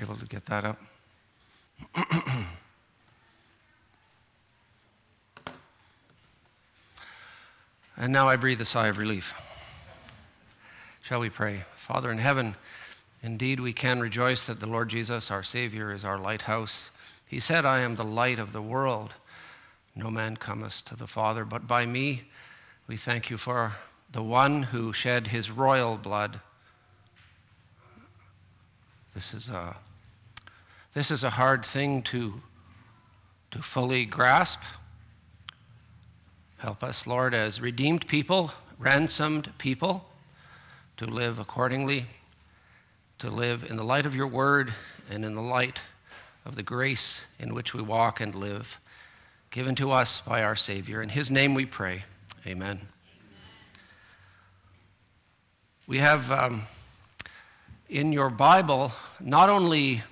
Able to get that up? and now I breathe a sigh of relief. Shall we pray? Father in heaven, indeed we can rejoice that the Lord Jesus, our Savior, is our lighthouse. He said, I am the light of the world. No man cometh to the Father but by me. We thank you for the one who shed his royal blood. This is a, this is a hard thing to, to fully grasp. Help us, Lord, as redeemed people, ransomed people, to live accordingly, to live in the light of your word and in the light of the grace in which we walk and live, given to us by our Savior. In his name we pray. Amen. We have um, in your Bible not only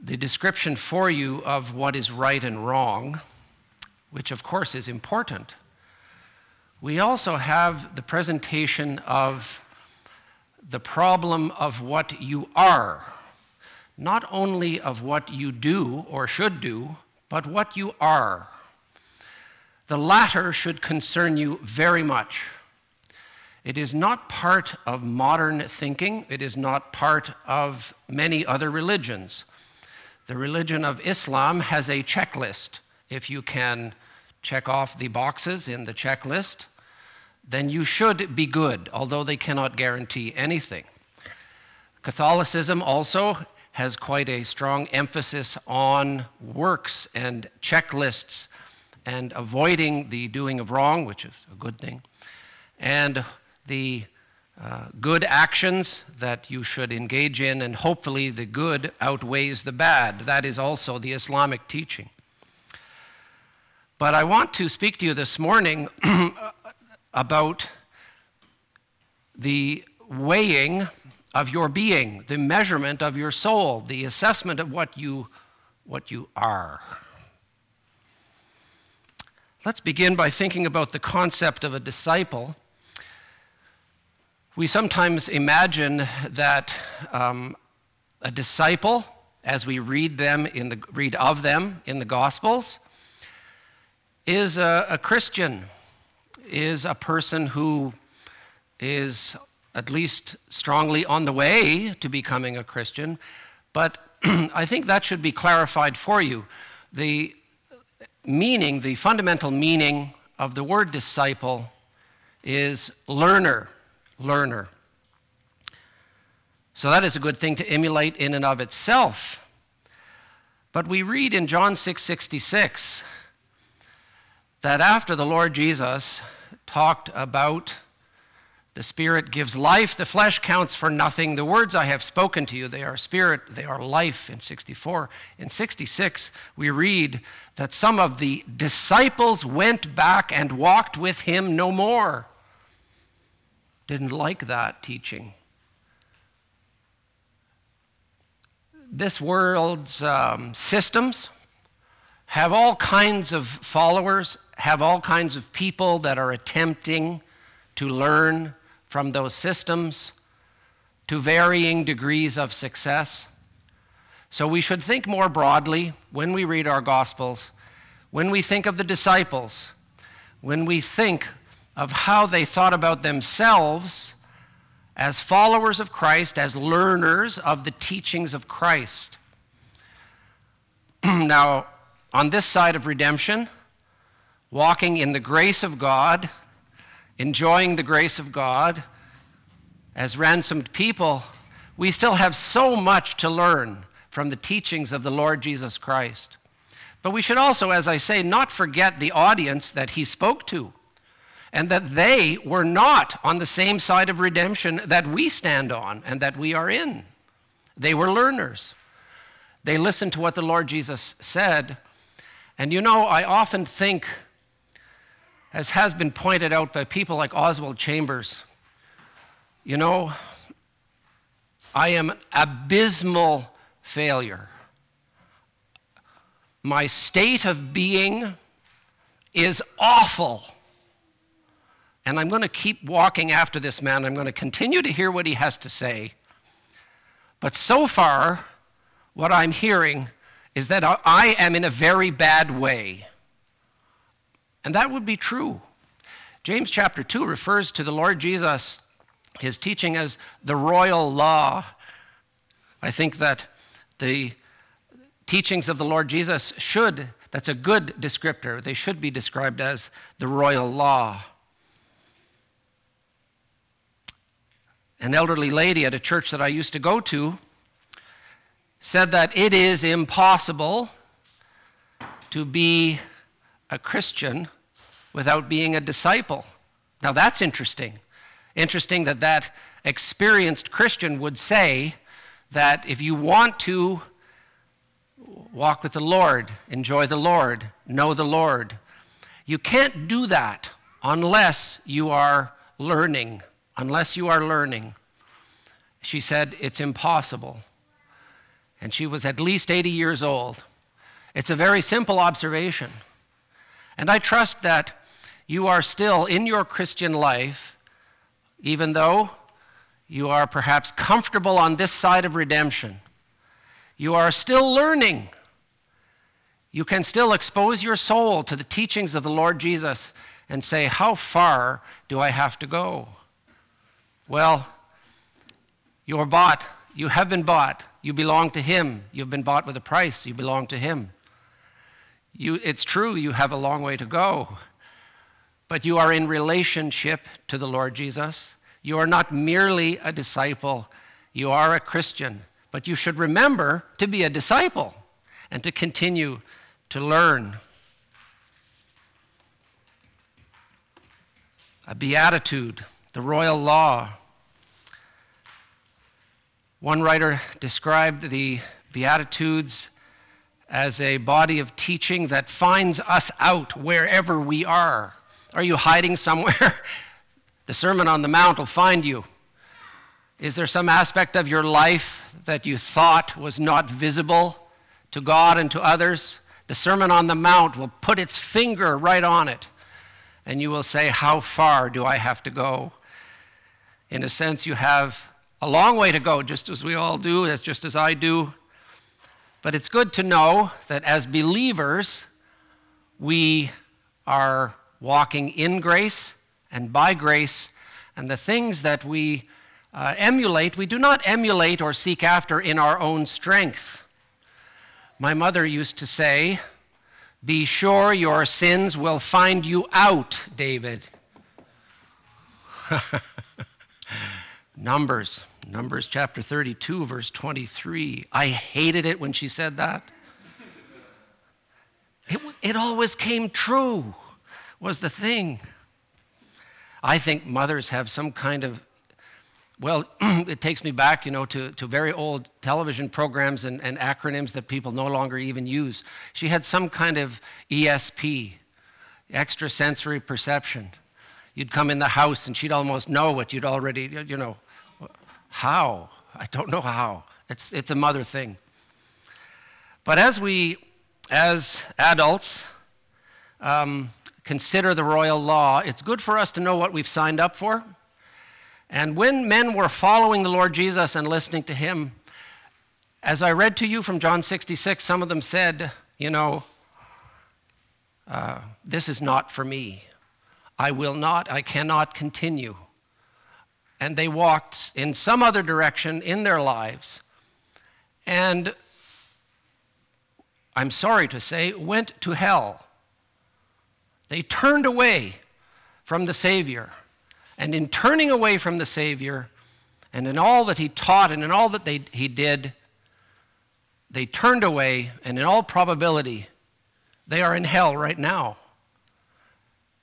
the description for you of what is right and wrong, which of course is important, we also have the presentation of the problem of what you are, not only of what you do or should do, but what you are. The latter should concern you very much. It is not part of modern thinking, it is not part of many other religions. The religion of Islam has a checklist. If you can check off the boxes in the checklist, then you should be good, although they cannot guarantee anything. Catholicism also has quite a strong emphasis on works and checklists and avoiding the doing of wrong, which is a good thing, and the uh, good actions that you should engage in, and hopefully the good outweighs the bad. That is also the Islamic teaching. But I want to speak to you this morning about the weighing of your being, the measurement of your soul, the assessment of what you, what you are. Let's begin by thinking about the concept of a disciple. We sometimes imagine that um, a disciple, as we read them in the read of them in the Gospels, is a, a Christian, is a person who is at least strongly on the way to becoming a Christian. But I think that should be clarified for you. The meaning, the fundamental meaning of the word disciple is learner, learner. So that is a good thing to emulate in and of itself. But we read in John 6:66 that after the Lord Jesus talked about the Spirit gives life, the flesh counts for nothing. The words I have spoken to you, they are spirit, they are life in 64. In 66, we read that some of the disciples went back and walked with him no more. Didn't like that teaching. This world's um, systems have all kinds of followers, have all kinds of people that are attempting to learn from those systems to varying degrees of success. So we should think more broadly when we read our Gospels, when we think of the disciples, when we think of how they thought about themselves as followers of Christ, as learners of the teachings of Christ. now, on this side of redemption, walking in the grace of God, enjoying the grace of God as ransomed people, we still have so much to learn from the teachings of the Lord Jesus Christ. But we should also, as I say, not forget the audience that he spoke to, and that they were not on the same side of redemption that we stand on and that we are in. They were learners. They listened to what the Lord Jesus said. And you know, I often think as has been pointed out by people like Oswald Chambers, you know, I am an abysmal failure. My state of being is awful. And I'm going to keep walking after this man. I'm going to continue to hear what he has to say. But so far, what I'm hearing is that I am in a very bad way. And that would be true. James chapter 2 refers to the Lord Jesus, his teaching as the royal law. I think that the teachings of the Lord Jesus should, that's a good descriptor, they should be described as the royal law. An elderly lady at a church that I used to go to said that it is impossible to be a Christian without being a disciple. Now that's interesting. Interesting that that experienced Christian would say that if you want to walk with the Lord, enjoy the Lord, know the Lord, you can't do that unless you are learning. Unless you are learning. She said, it's impossible. And she was at least 80 years old. It's a very simple observation. And I trust that you are still in your Christian life, even though you are perhaps comfortable on this side of redemption. You are still learning. You can still expose your soul to the teachings of the Lord Jesus and say, How far do I have to go? Well, you are bought. You have been bought. You belong to Him. You've been bought with a price. You belong to Him. You, it's true, you have a long way to go, but you are in relationship to the Lord Jesus. You are not merely a disciple, you are a Christian. But you should remember to be a disciple and to continue to learn. A beatitude, the royal law. One writer described the Beatitudes as a body of teaching that finds us out wherever we are. Are you hiding somewhere? the Sermon on the Mount will find you. Is there some aspect of your life that you thought was not visible to God and to others? The Sermon on the Mount will put its finger right on it, and you will say, How far do I have to go? In a sense, you have a long way to go, just as we all do, as just as I do. But it's good to know that as believers, we are walking in grace and by grace, and the things that we uh, emulate, we do not emulate or seek after in our own strength. My mother used to say, Be sure your sins will find you out, David. Numbers. Numbers chapter 32, verse 23. I hated it when she said that. It, it always came true, was the thing. I think mothers have some kind of, well, it takes me back, you know, to, to very old television programs and, and acronyms that people no longer even use. She had some kind of ESP, extrasensory perception. You'd come in the house and she'd almost know what you'd already, you know, how? I don't know how. It's, it's a mother thing. But as we, as adults, um, consider the royal law, it's good for us to know what we've signed up for. And when men were following the Lord Jesus and listening to him, as I read to you from John 66, some of them said, you know, uh, this is not for me. I will not, I cannot continue and they walked in some other direction in their lives. And I'm sorry to say, went to hell. They turned away from the Savior. And in turning away from the Savior, and in all that he taught and in all that they, he did, they turned away, and in all probability, they are in hell right now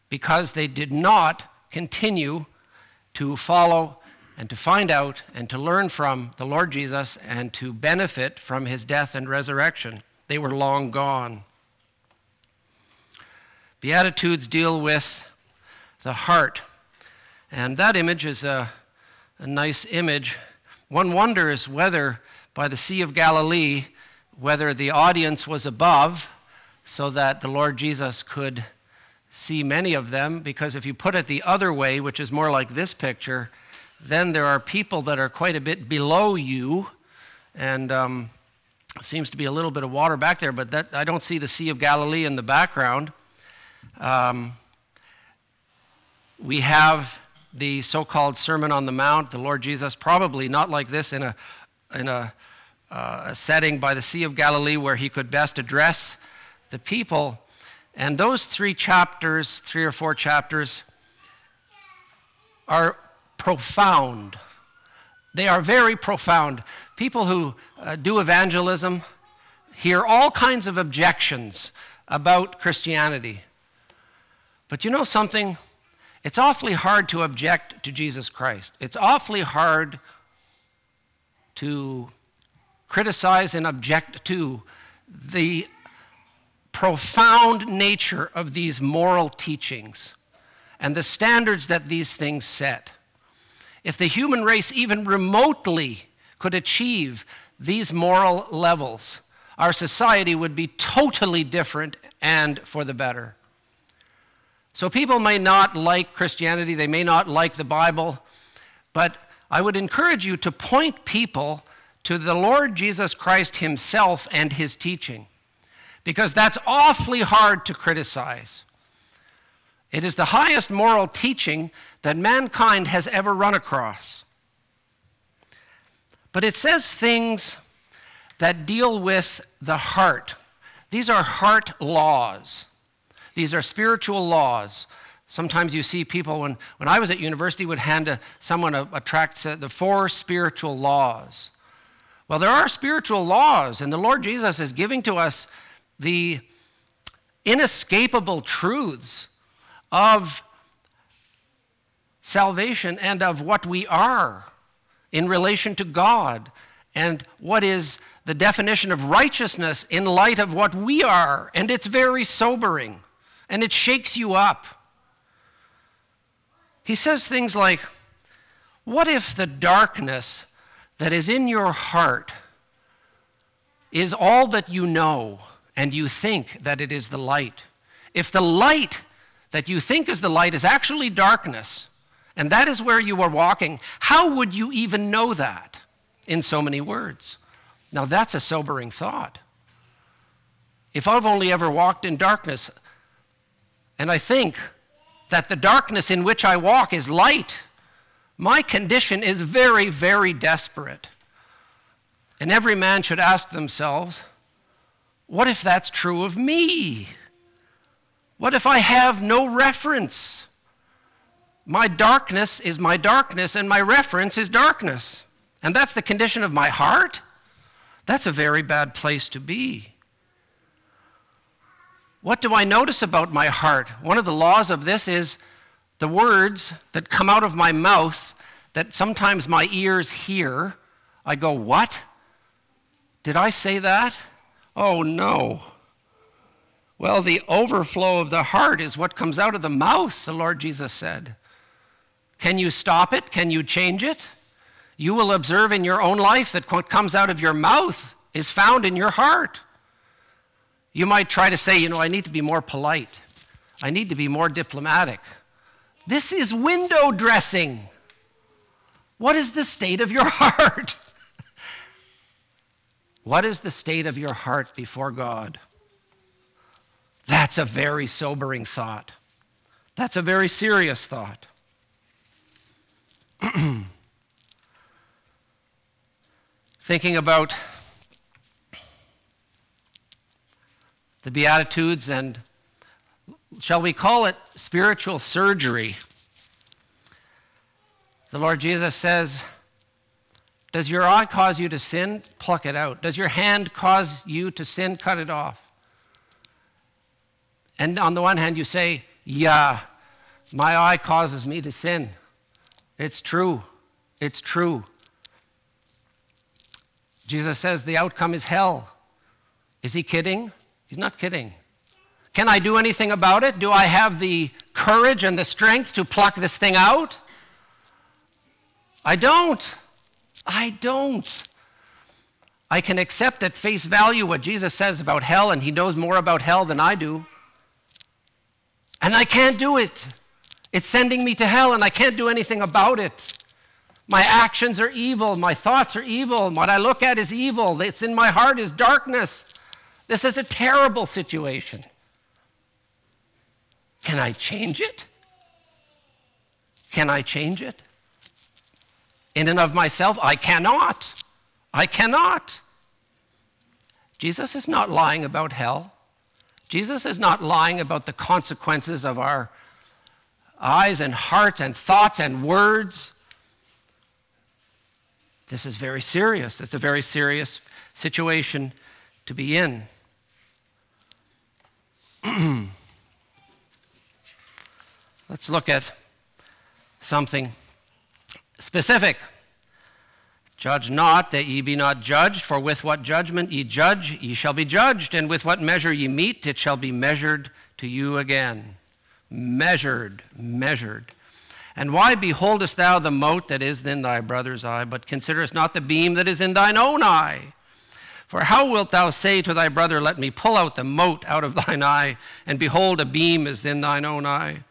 because they did not continue to follow and to find out and to learn from the Lord Jesus and to benefit from his death and resurrection. They were long gone. Beatitudes deal with the heart. And that image is a, a nice image. One wonders whether by the Sea of Galilee, whether the audience was above so that the Lord Jesus could see many of them, because if you put it the other way, which is more like this picture, then there are people that are quite a bit below you. And um, Seems to be a little bit of water back there, but that, I don't see the Sea of Galilee in the background. Um, we have the so called Sermon on the Mount, the Lord Jesus, probably not like this in a, in a, uh, a setting by the Sea of Galilee where he could best address the people. And those three chapters, three or four chapters, are profound. They are very profound. People who uh, do evangelism hear all kinds of objections about Christianity. But you know something? It's awfully hard to object to Jesus Christ. It's awfully hard to criticize and object to the profound nature of these moral teachings and the standards that these things set. If the human race even remotely could achieve these moral levels, our society would be totally different and for the better. So people may not like Christianity, they may not like the Bible, but I would encourage you to point people to the Lord Jesus Christ himself and his teaching, because that's awfully hard to criticize. It is the highest moral teaching that mankind has ever run across. But it says things that deal with the heart. These are heart laws. These are spiritual laws. Sometimes you see people, when, when I was at university, would hand a, someone a, a tract, the four spiritual laws. Well, there are spiritual laws, and the Lord Jesus is giving to us the inescapable truths of salvation and of what we are in relation to God and what is the definition of righteousness in light of what we are. And it's very sobering and it shakes you up. He says things like, What if the darkness that is in your heart is all that you know and you think that it is the light? If the light that you think is the light is actually darkness, and that is where you are walking, how would you even know that in so many words? Now, that's a sobering thought. If I've only ever walked in darkness, and I think that the darkness in which I walk is light, my condition is very, very desperate. And every man should ask themselves, what if that's true of me? What if I have no reference? My darkness is my darkness, and my reference is darkness. And that's the condition of my heart? That's a very bad place to be. What do I notice about my heart? One of the laws of this is the words that come out of my mouth that sometimes my ears hear. I go, What? Did I say that? Oh no. Well, the overflow of the heart is what comes out of the mouth, the Lord Jesus said. Can you stop it? Can you change it? You will observe in your own life that what comes out of your mouth is found in your heart. You might try to say, you know, I need to be more polite, I need to be more diplomatic. This is window dressing. What is the state of your heart? What is the state of your heart before God? That's a very sobering thought. That's a very serious thought. Thinking about the Beatitudes and, shall we call it spiritual surgery? The Lord Jesus says, Does your eye cause you to sin? Pluck it out. Does your hand cause you to sin? Cut it off. And on the one hand, you say, Yeah, my eye causes me to sin. It's true. It's true. Jesus says the outcome is hell. Is he kidding? He's not kidding. Can I do anything about it? Do I have the courage and the strength to pluck this thing out? I don't. I don't. I can accept at face value what Jesus says about hell, and he knows more about hell than I do. And I can't do it. It's sending me to hell, and I can't do anything about it. My actions are evil. My thoughts are evil. What I look at is evil. It's in my heart is darkness. This is a terrible situation. Can I change it? Can I change it? In and of myself, I cannot. I cannot. Jesus is not lying about hell. Jesus is not lying about the consequences of our eyes and hearts and thoughts and words. This is very serious. It's a very serious situation to be in. Let's look at something specific. Judge not that ye be not judged, for with what judgment ye judge, ye shall be judged, and with what measure ye meet, it shall be measured to you again. Measured, measured. And why beholdest thou the mote that is in thy brother's eye, but considerest not the beam that is in thine own eye? For how wilt thou say to thy brother, Let me pull out the mote out of thine eye, and behold, a beam is in thine own eye?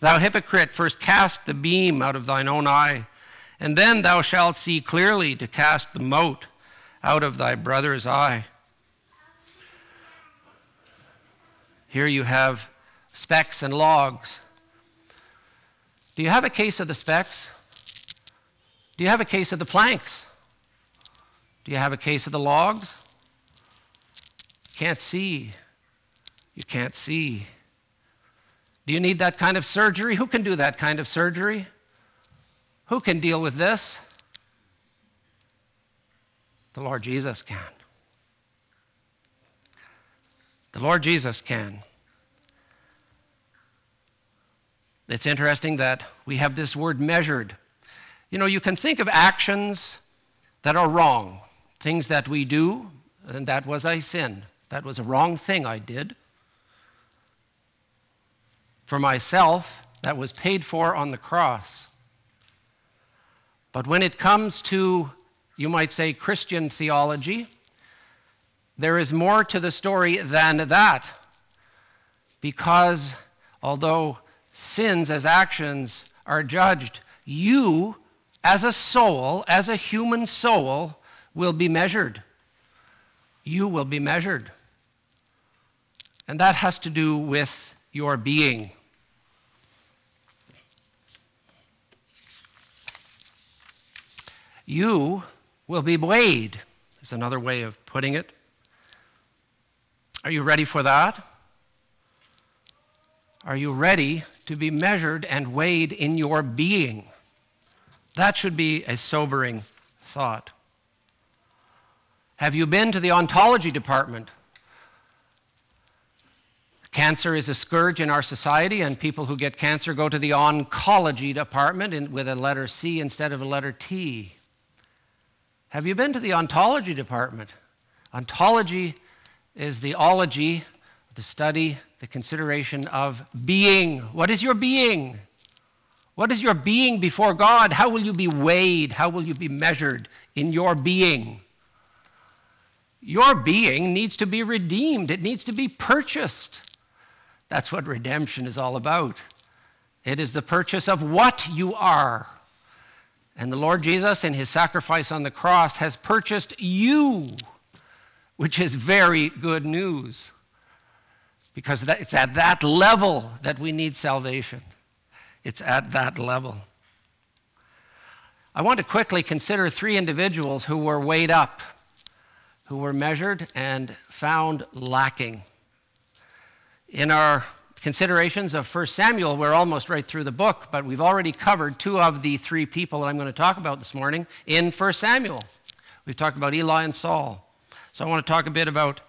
Thou hypocrite, first cast the beam out of thine own eye, and then thou shalt see clearly to cast the mote out of thy brother's eye. Here you have specks and logs. Do you have a case of the specks? Do you have a case of the planks? Do you have a case of the logs? Can't see. You can't see. Do you need that kind of surgery? Who can do that kind of surgery? Who can deal with this? The Lord Jesus can. The Lord Jesus can. It's interesting that we have this word measured. You know, you can think of actions that are wrong, things that we do, and that was a sin. That was a wrong thing I did. For myself, that was paid for on the cross. But when it comes to, you might say, Christian theology, there is more to the story than that. Because although sins as actions are judged, you, as a soul, as a human soul, will be measured. You will be measured. And that has to do with your being. You will be weighed, is another way of putting it. Are you ready for that? Are you ready to be measured and weighed in your being? That should be a sobering thought. Have you been to the ontology department? Cancer is a scourge in our society, and people who get cancer go to the oncology department in, with a letter C instead of a letter T. Have you been to the ontology department? Ontology is the ology, the study, the consideration of being. What is your being? What is your being before God? How will you be weighed? How will you be measured in your being? Your being needs to be redeemed, it needs to be purchased. That's what redemption is all about. It is the purchase of what you are. And the Lord Jesus, in his sacrifice on the cross, has purchased you, which is very good news. Because it's at that level that we need salvation. It's at that level. I want to quickly consider three individuals who were weighed up, who were measured and found lacking. In our considerations of 1 Samuel, we're almost right through the book, but we've already covered two of the three people that I'm going to talk about this morning in 1 Samuel. We've talked about Eli and Saul. So I want to talk a bit about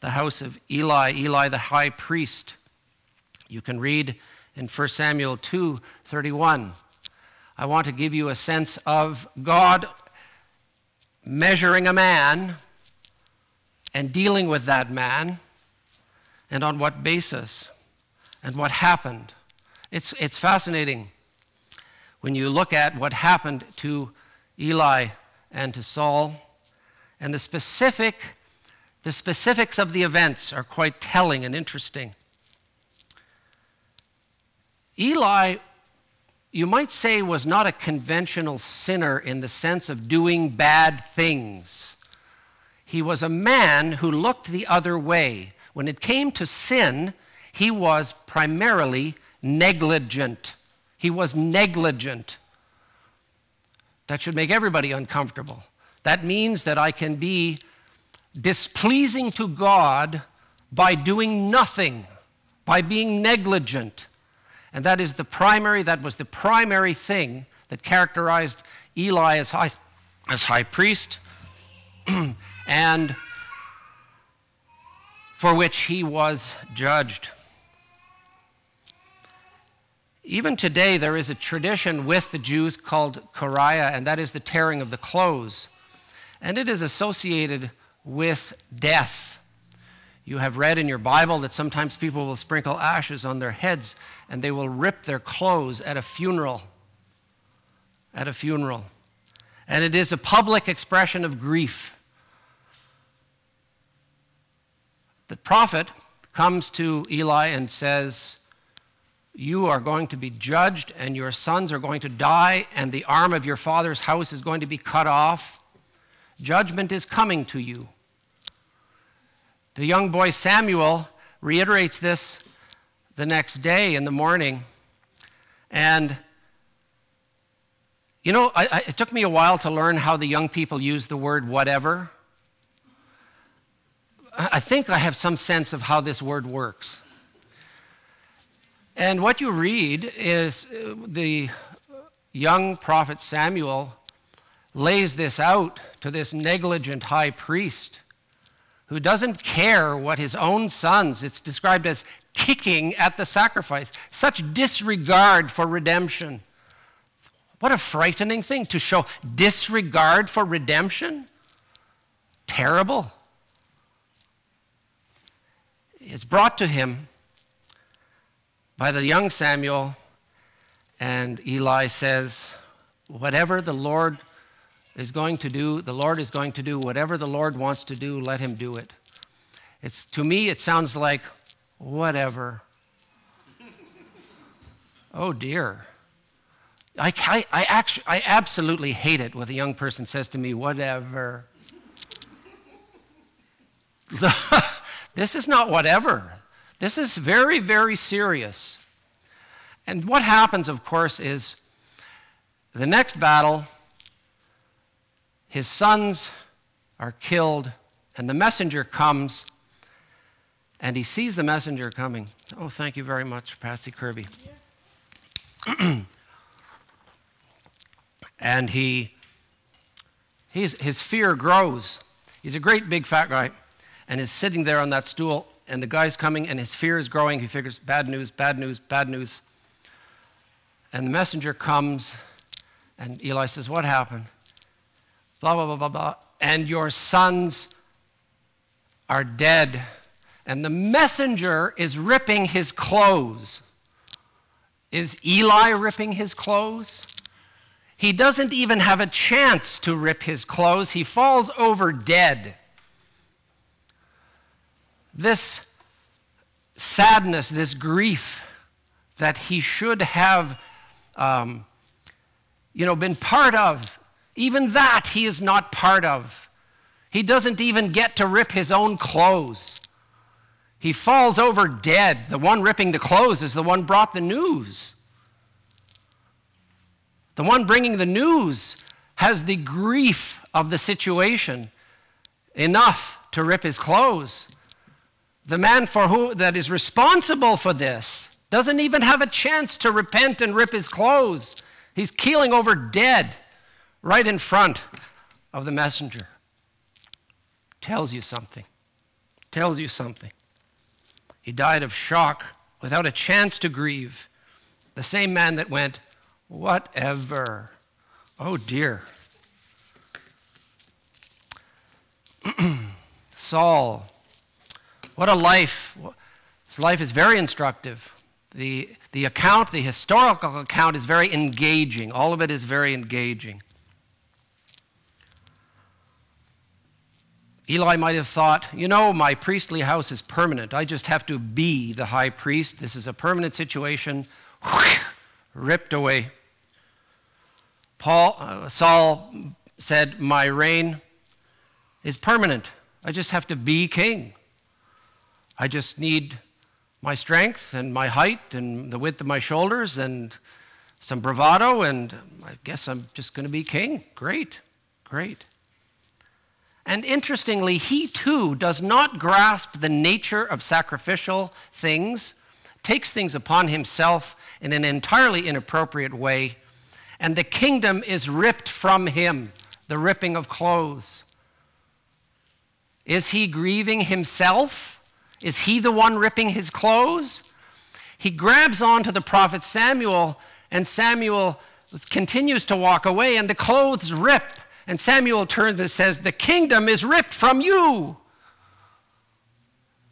the house of Eli, Eli the high priest. You can read in 1 Samuel 2:31. I want to give you a sense of God measuring a man and dealing with that man and on what basis and what happened. It's, it's fascinating when you look at what happened to Eli and to Saul, and the specific the specifics of the events are quite telling and interesting. Eli you might say, was not a conventional sinner in the sense of doing bad things. He was a man who looked the other way. When it came to sin, he was primarily negligent. He was negligent. That should make everybody uncomfortable. That means that I can be displeasing to God by doing nothing, by being negligent. And that is the primary, that was the primary thing that characterized Eli as high, as high priest and for which he was judged. Even today, there is a tradition with the Jews called Keriah, and that is the tearing of the clothes. And it is associated with death. You have read in your Bible that sometimes people will sprinkle ashes on their heads and they will rip their clothes at a funeral. At a funeral. And it is a public expression of grief. The prophet comes to Eli and says, You are going to be judged, and your sons are going to die, and the arm of your father's house is going to be cut off. Judgment is coming to you. The young boy Samuel reiterates this the next day in the morning. And, you know, I, I, it took me a while to learn how the young people use the word whatever. I think I have some sense of how this word works. And what you read is uh, the young prophet Samuel lays this out to this negligent high priest who doesn't care what his own sons, it's described as kicking at the sacrifice. Such disregard for redemption. What a frightening thing to show disregard for redemption. Terrible. It's brought to him by the young Samuel, and Eli says, Whatever the Lord is going to do, the Lord is going to do whatever the Lord wants to do, let him do it. It's, to me, it sounds like, whatever. oh dear. I, I, I, actually, I absolutely hate it when a young person says to me, whatever. this is not whatever. This is very, very serious. And what happens, of course, is the next battle his sons are killed, and the messenger comes, and he sees the messenger coming. Oh, thank you very much, Patsy Kirby. and he, his fear grows. He's a great big fat guy, and is sitting there on that stool, and the guy's coming, and his fear is growing. He figures, bad news, bad news, bad news. And the messenger comes, and Eli says, What happened? blah, blah, blah, blah, blah, and your sons are dead. And the messenger is ripping his clothes. Is Eli ripping his clothes? He doesn't even have a chance to rip his clothes. He falls over dead. This sadness, this grief that he should have, um, you know, been part of even that he is not part of. He doesn't even get to rip his own clothes. He falls over dead. The one ripping the clothes is the one brought the news. The one bringing the news has the grief of the situation enough to rip his clothes. The man for who that is responsible for this doesn't even have a chance to repent and rip his clothes. He's keeling over dead right in front of the messenger. Tells you something. Tells you something. He died of shock without a chance to grieve. The same man that went, Whatever. Oh dear. Saul. What a life. His life is very instructive. The, the account, the historical account, is very engaging. All of it is very engaging. Eli might have thought, you know, my priestly house is permanent. I just have to be the high priest. This is a permanent situation. ripped away. Paul, uh, Saul said, My reign is permanent. I just have to be king. I just need my strength and my height and the width of my shoulders and some bravado, and I guess I'm just going to be king. Great, great. And interestingly, he too does not grasp the nature of sacrificial things, takes things upon himself in an entirely inappropriate way, and the kingdom is ripped from him, the ripping of clothes. Is he grieving himself? Is he the one ripping his clothes? He grabs onto the prophet Samuel, and Samuel continues to walk away, and the clothes rip. And Samuel turns and says, The kingdom is ripped from you.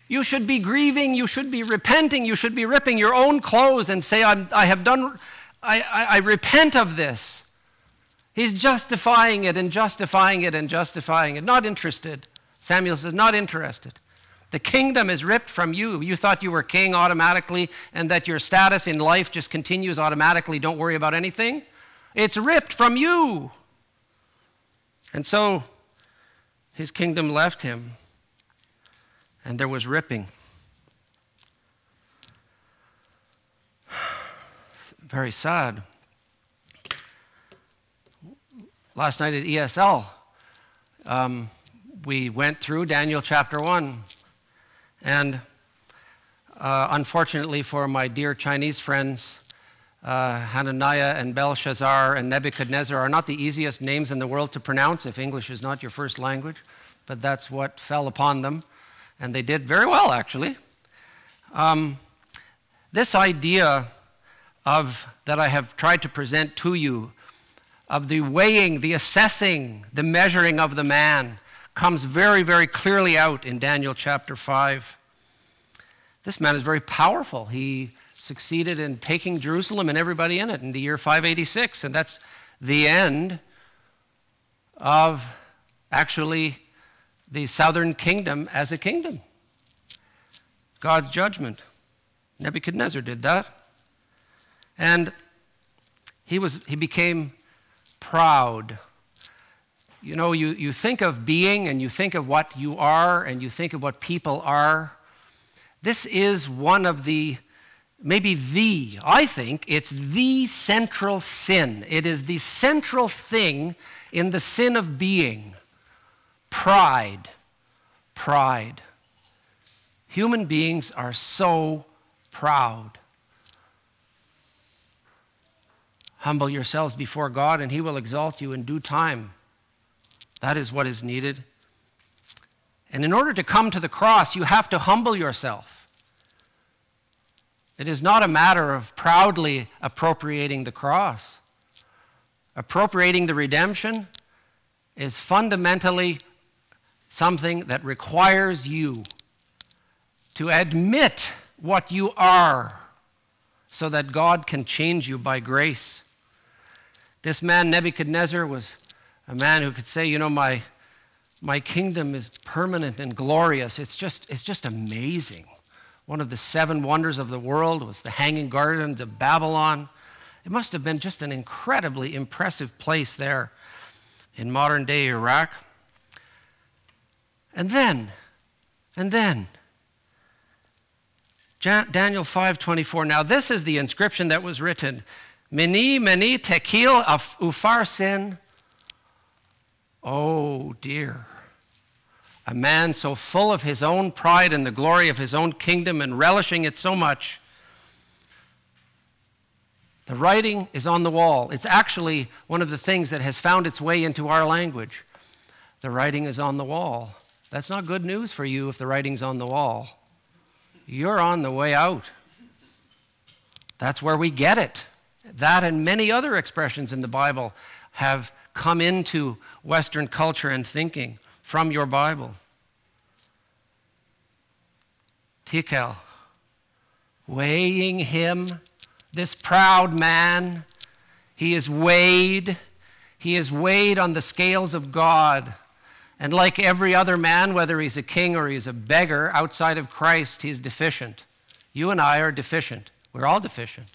You should be grieving, you should be repenting, you should be ripping your own clothes and say, i have done, I, I, I repent of this. He's justifying it and justifying it and justifying it. Not interested. Samuel says, Not interested. The kingdom is ripped from you. You thought you were king automatically and that your status in life just continues automatically. Don't worry about anything. It's ripped from you. And so his kingdom left him, and there was ripping. Very sad. Last night at ESL, um, we went through Daniel chapter 1. And uh, unfortunately for my dear Chinese friends, uh, Hananiah and Belshazzar and Nebuchadnezzar are not the easiest names in the world to pronounce if English is not your first language, but that's what fell upon them. And they did very well, actually. Um, this idea of that I have tried to present to you of the weighing, the assessing, the measuring of the man comes very, very clearly out in Daniel chapter 5. This man is very powerful. He succeeded in taking Jerusalem and everybody in it in the year 586, and that's the end of actually the southern kingdom as a kingdom. God's judgment. Nebuchadnezzar did that. And he, was, he became proud you know, you, you think of being and you think of what you are and you think of what people are. This is one of the, maybe the, I think it's the central sin. It is the central thing in the sin of being pride. Pride. Human beings are so proud. Humble yourselves before God, and He will exalt you in due time. That is what is needed. And in order to come to the cross, you have to humble yourself. It is not a matter of proudly appropriating the cross. Appropriating the redemption is fundamentally something that requires you to admit what you are so that God can change you by grace. This man, Nebuchadnezzar, was a man who could say, you know, my, my kingdom is permanent and glorious. It's just, it's just amazing. One of the seven wonders of the world was the Hanging Gardens of Babylon. It must have been just an incredibly impressive place there in modern day Iraq. And then, and then, Daniel 5:24. Now this is the inscription that was written: Mene, mene, tekel upharsin Oh dear. A man so full of his own pride and the glory of his own kingdom and relishing it so much. The writing is on the wall. It's actually one of the things that has found its way into our language. The writing is on the wall. That's not good news for you if the writing's on the wall. You're on the way out. That's where we get it. That and many other expressions in the Bible have come into Western culture and thinking from your Bible. Tekel, weighing him, this proud man, he is weighed. He is weighed on the scales of God. And like every other man, whether he's a king or he's a beggar outside of Christ, he's deficient. You and I are deficient. We're all deficient.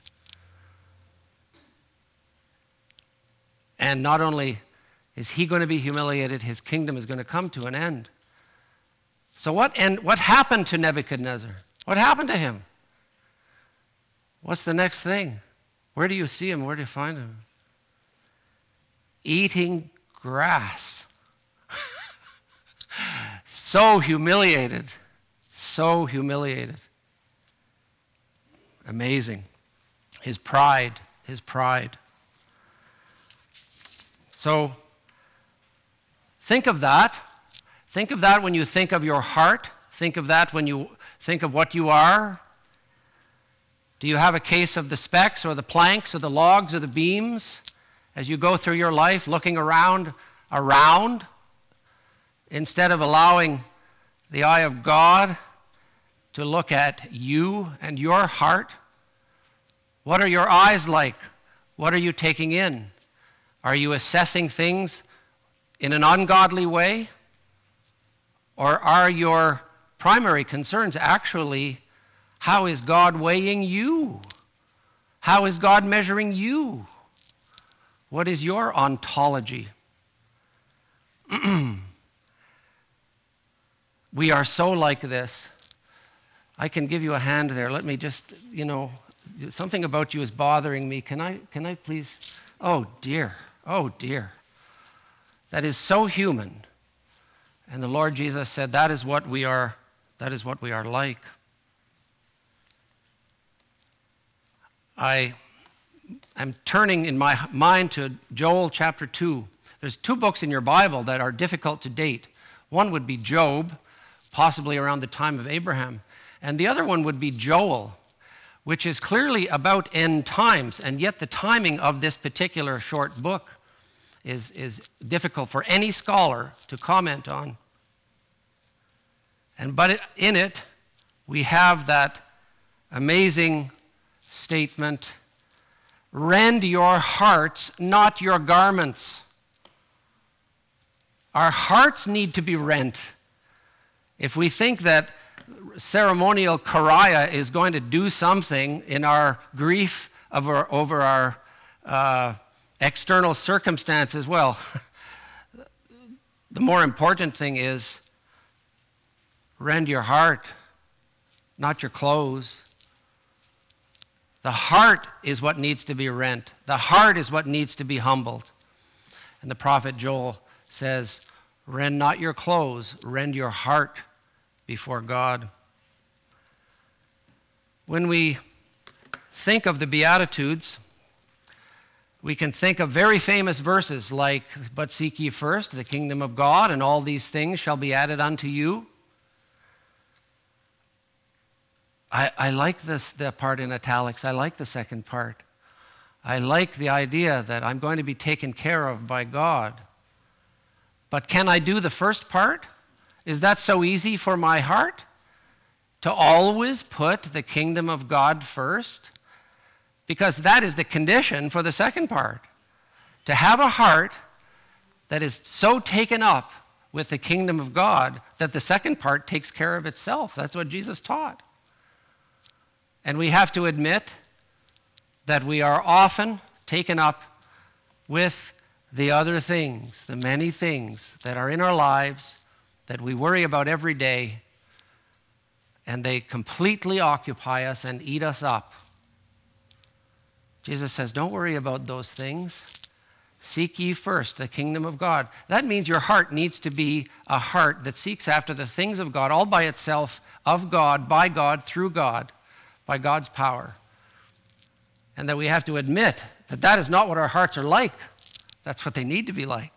And not only is he going to be humiliated, his kingdom is going to come to an end. So, what, and what happened to Nebuchadnezzar? What happened to him? What's the next thing? Where do you see him? Where do you find him? Eating grass. so humiliated. So humiliated. Amazing. His pride, his pride. So, think of that. Think of that when you think of your heart. Think of that when you think of what you are. Do you have a case of the specks or the planks or the logs or the beams as you go through your life looking around around instead of allowing the eye of God to look at you and your heart? What are your eyes like? What are you taking in? Are you assessing things in an ungodly way? Or are your primary concerns actually how is God weighing you? How is God measuring you? What is your ontology? we are so like this. I can give you a hand there. Let me just, you know, something about you is bothering me. Can I, can I please? Oh dear, oh dear. That is so human. And the Lord Jesus said, that is what we are, that is what we are like. I am turning in my mind to Joel chapter 2. There's two books in your Bible that are difficult to date. One would be Job, possibly around the time of Abraham, and the other one would be Joel, which is clearly about end times, and yet the timing of this particular short book is, is difficult for any scholar to comment on. And but in it, we have that amazing statement Rend your hearts, not your garments. Our hearts need to be rent. If we think that ceremonial Keriah is going to do something in our grief over, over our uh, external circumstances, well, the more important thing is rend your heart, not your clothes. The heart is what needs to be rent. The heart is what needs to be humbled. And the prophet Joel says, Rend not your clothes, rend your heart before God. When we think of the Beatitudes, we can think of very famous verses like, But seek ye first the kingdom of God, and all these things shall be added unto you. I, I like this the part in italics. I like the second part. I like the idea that I'm going to be taken care of by God. But can I do the first part? Is that so easy for my heart? To always put the kingdom of God first? Because that is the condition for the second part. To have a heart that is so taken up with the kingdom of God that the second part takes care of itself. That's what Jesus taught. And we have to admit that we are often taken up with the other things, the many things that are in our lives that we worry about every day, and they completely occupy us and eat us up. Jesus says, Don't worry about those things. Seek ye first the kingdom of God. That means your heart needs to be a heart that seeks after the things of God all by itself, of God, by God, through God by God's power. And that we have to admit that that is not what our hearts are like. That's what they need to be like.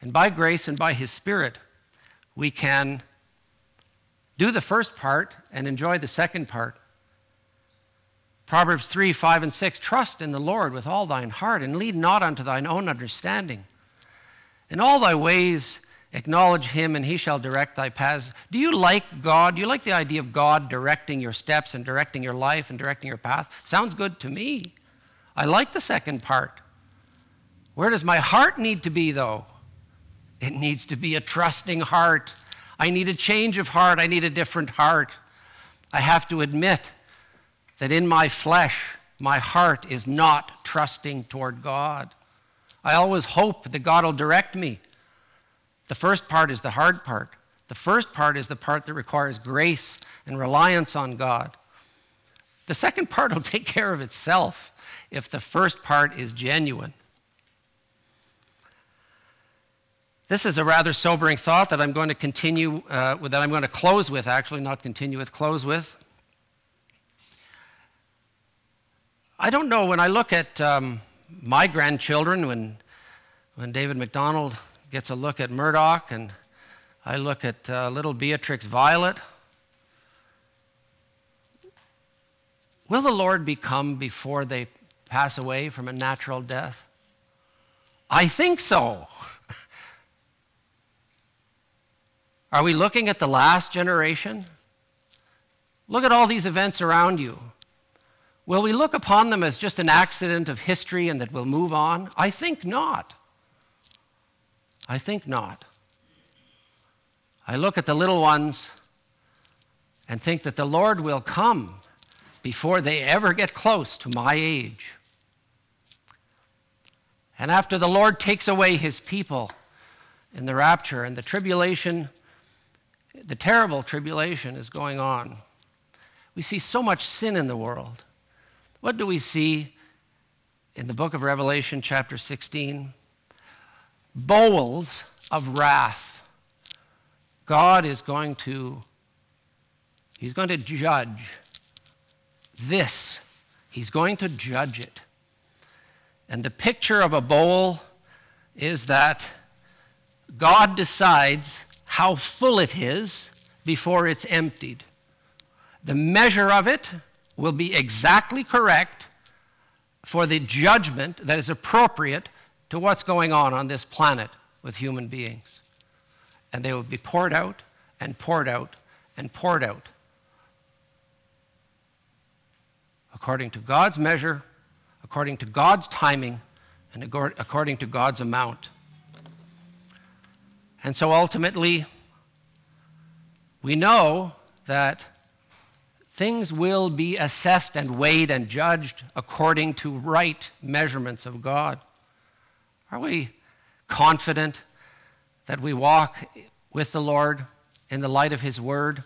And by grace and by His Spirit, we can do the first part and enjoy the second part. Proverbs 3 5 and 6 Trust in the Lord with all thine heart, and lead not unto thine own understanding. In all thy ways, Acknowledge him and he shall direct thy paths. Do you like God? Do you like the idea of God directing your steps and directing your life and directing your path? Sounds good to me. I like the second part. Where does my heart need to be, though? It needs to be a trusting heart. I need a change of heart. I need a different heart. I have to admit that in my flesh, my heart is not trusting toward God. I always hope that God will direct me. The first part is the hard part. The first part is the part that requires grace and reliance on God. The second part will take care of itself if the first part is genuine. This is a rather sobering thought that I'm going to continue uh, that I'm going to close with, actually, not continue with, close with. I don't know, when I look at um, my grandchildren, when, when David McDonald gets a look at Murdoch and I look at uh, little Beatrix Violet, will the Lord become before they pass away from a natural death? I think so. Are we looking at the last generation? Look at all these events around you. Will we look upon them as just an accident of history and that we'll move on? I think not. I think not. I look at the little ones and think that the Lord will come before they ever get close to my age. And after the Lord takes away his people in the rapture and the tribulation the terrible tribulation is going on. We see so much sin in the world. What do we see in the book of Revelation, chapter 16? Bowls of wrath. God is going to He's going to judge this. He's going to judge it. And the picture of a bowl is that God decides how full it is before it's emptied. The measure of it will be exactly correct for the judgment that is appropriate to what's going on on this planet with human beings. And they will be poured out and poured out and poured out according to God's measure, according to God's timing, and according to God's amount. And so ultimately, we know that things will be assessed and weighed and judged according to right measurements of God. Are we confident that we walk with the Lord in the light of His Word?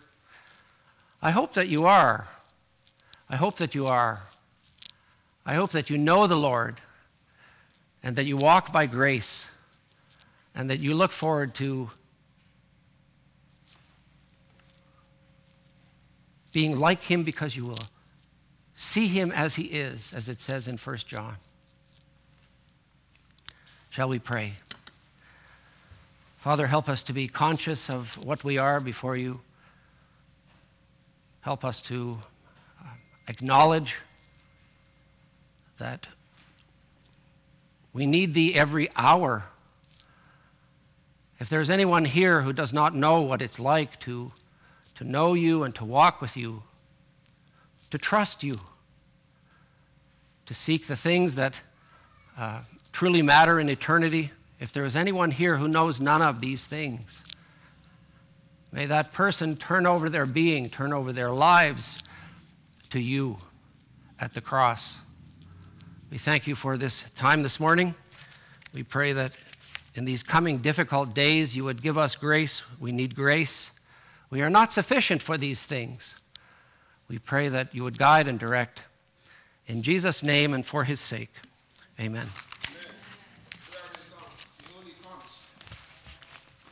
I hope that you are. I hope that you are. I hope that you know the Lord and that you walk by grace and that you look forward to being like him because you will see him as he is, as it says in 1 John. Shall we pray? Father, help us to be conscious of what we are before you. Help us to uh, acknowledge that we need thee every hour if there's anyone here who does not know what it's like to, to know you and to walk with you, to trust you, to seek the things that uh, truly matter in eternity, if there is anyone here who knows none of these things, may that person turn over their being, turn over their lives to you at the cross. We thank you for this time this morning. We pray that in these coming difficult days, you would give us grace. We need grace. We are not sufficient for these things. We pray that you would guide and direct. In Jesus' name and for his sake, amen.